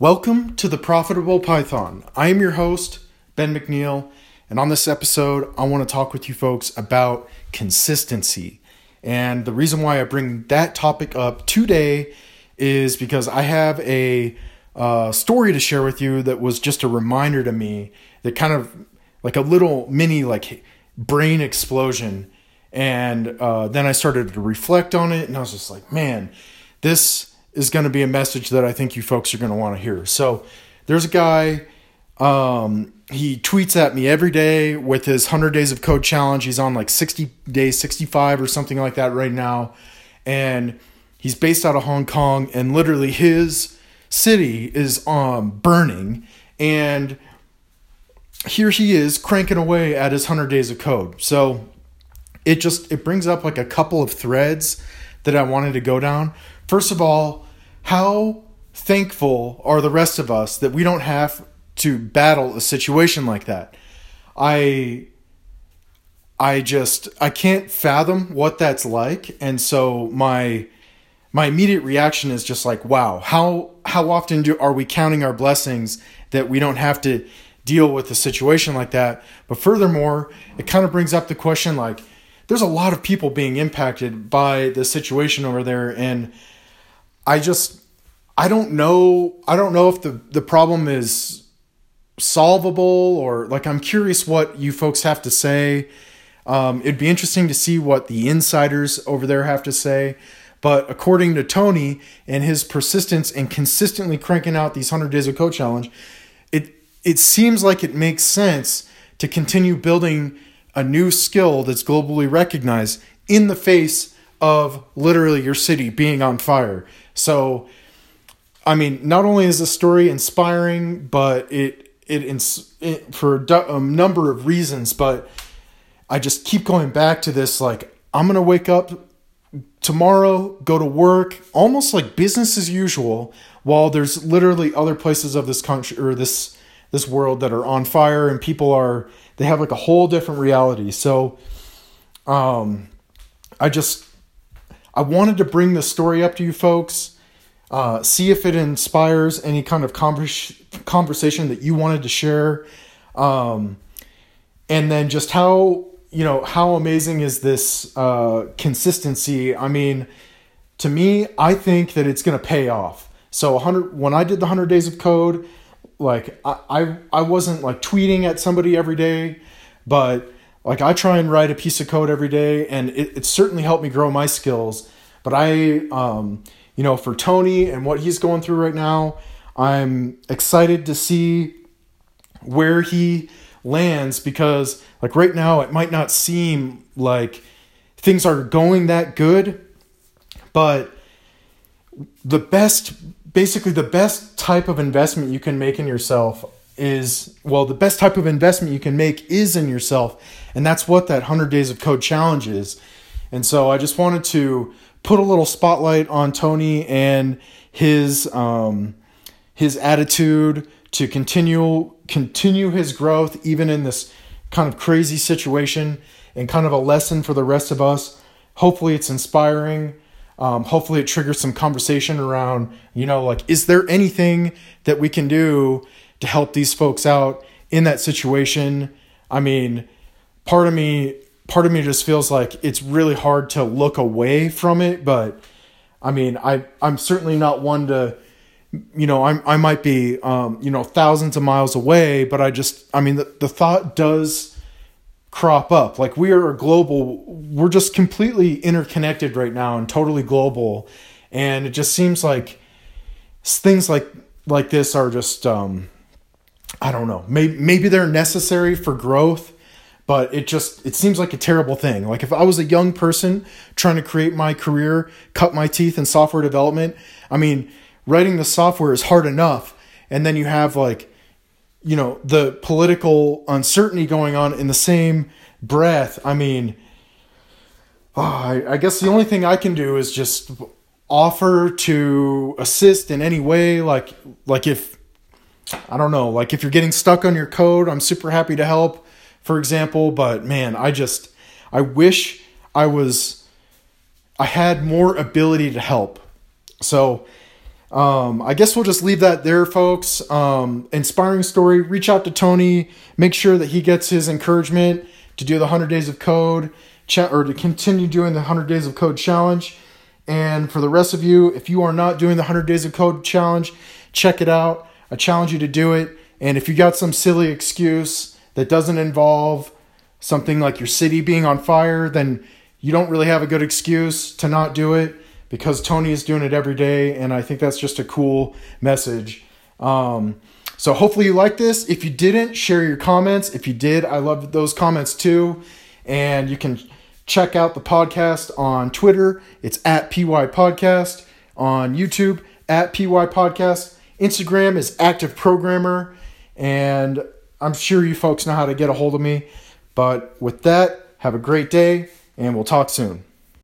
Welcome to the Profitable Python. I am your host, Ben McNeil, and on this episode, I want to talk with you folks about consistency. And the reason why I bring that topic up today is because I have a uh, story to share with you that was just a reminder to me that kind of like a little mini like brain explosion. And uh, then I started to reflect on it, and I was just like, man, this is going to be a message that I think you folks are going to want to hear. So there's a guy, um, he tweets at me every day with his 100 days of code challenge. He's on like 60 days, 65 or something like that right now. And he's based out of Hong Kong, and literally his city is um, burning. And here he is cranking away at his 100 days of code. So it just it brings up like a couple of threads that I wanted to go down. First of all, how thankful are the rest of us that we don't have to battle a situation like that? I I just I can't fathom what that's like. And so my my immediate reaction is just like wow how how often do are we counting our blessings that we don't have to deal with a situation like that? But furthermore it kind of brings up the question like there's a lot of people being impacted by the situation over there. And I just I don't know I don't know if the the problem is solvable or like I'm curious what you folks have to say. Um, it'd be interesting to see what the insiders over there have to say. But according to Tony and his persistence and consistently cranking out these 100 days of code challenge, it it seems like it makes sense to continue building a new skill that's globally recognized in the face of literally your city being on fire. So, I mean, not only is the story inspiring, but it it, ins- it for a number of reasons. But I just keep going back to this. Like, I'm gonna wake up tomorrow, go to work, almost like business as usual, while there's literally other places of this country or this this world that are on fire and people are they have like a whole different reality. So, um, I just I wanted to bring the story up to you folks, uh, see if it inspires any kind of convers- conversation that you wanted to share, um, and then just how you know how amazing is this uh, consistency. I mean, to me, I think that it's going to pay off. So 100 when I did the 100 days of code, like I, I I wasn't like tweeting at somebody every day, but like I try and write a piece of code every day, and it, it certainly helped me grow my skills. But I, um, you know, for Tony and what he's going through right now, I'm excited to see where he lands because, like, right now it might not seem like things are going that good, but the best, basically, the best type of investment you can make in yourself is well the best type of investment you can make is in yourself and that's what that 100 days of code challenge is. And so i just wanted to put a little spotlight on tony and his um, his attitude to continue continue his growth even in this kind of crazy situation and kind of a lesson for the rest of us hopefully it's inspiring um, hopefully it triggers some conversation around you know like is there anything that we can do to help these folks out in that situation. I mean, part of me part of me just feels like it's really hard to look away from it, but I mean, I I'm certainly not one to you know, I'm I might be um, you know, thousands of miles away, but I just I mean, the, the thought does crop up. Like we are global we're just completely interconnected right now and totally global. And it just seems like things like like this are just um I don't know. Maybe maybe they're necessary for growth, but it just it seems like a terrible thing. Like if I was a young person trying to create my career, cut my teeth in software development, I mean, writing the software is hard enough, and then you have like you know, the political uncertainty going on in the same breath. I mean, oh, I, I guess the only thing I can do is just offer to assist in any way like like if I don't know, like if you're getting stuck on your code, I'm super happy to help, for example. But man, I just, I wish I was, I had more ability to help. So, um, I guess we'll just leave that there, folks. Um, inspiring story. Reach out to Tony. Make sure that he gets his encouragement to do the 100 Days of Code cha- or to continue doing the 100 Days of Code challenge. And for the rest of you, if you are not doing the 100 Days of Code challenge, check it out. I challenge you to do it. And if you got some silly excuse that doesn't involve something like your city being on fire, then you don't really have a good excuse to not do it because Tony is doing it every day. And I think that's just a cool message. Um, so hopefully you like this. If you didn't, share your comments. If you did, I love those comments too. And you can check out the podcast on Twitter. It's at PY Podcast. On YouTube, at PY Podcast. Instagram is Active Programmer. And I'm sure you folks know how to get a hold of me. But with that, have a great day, and we'll talk soon.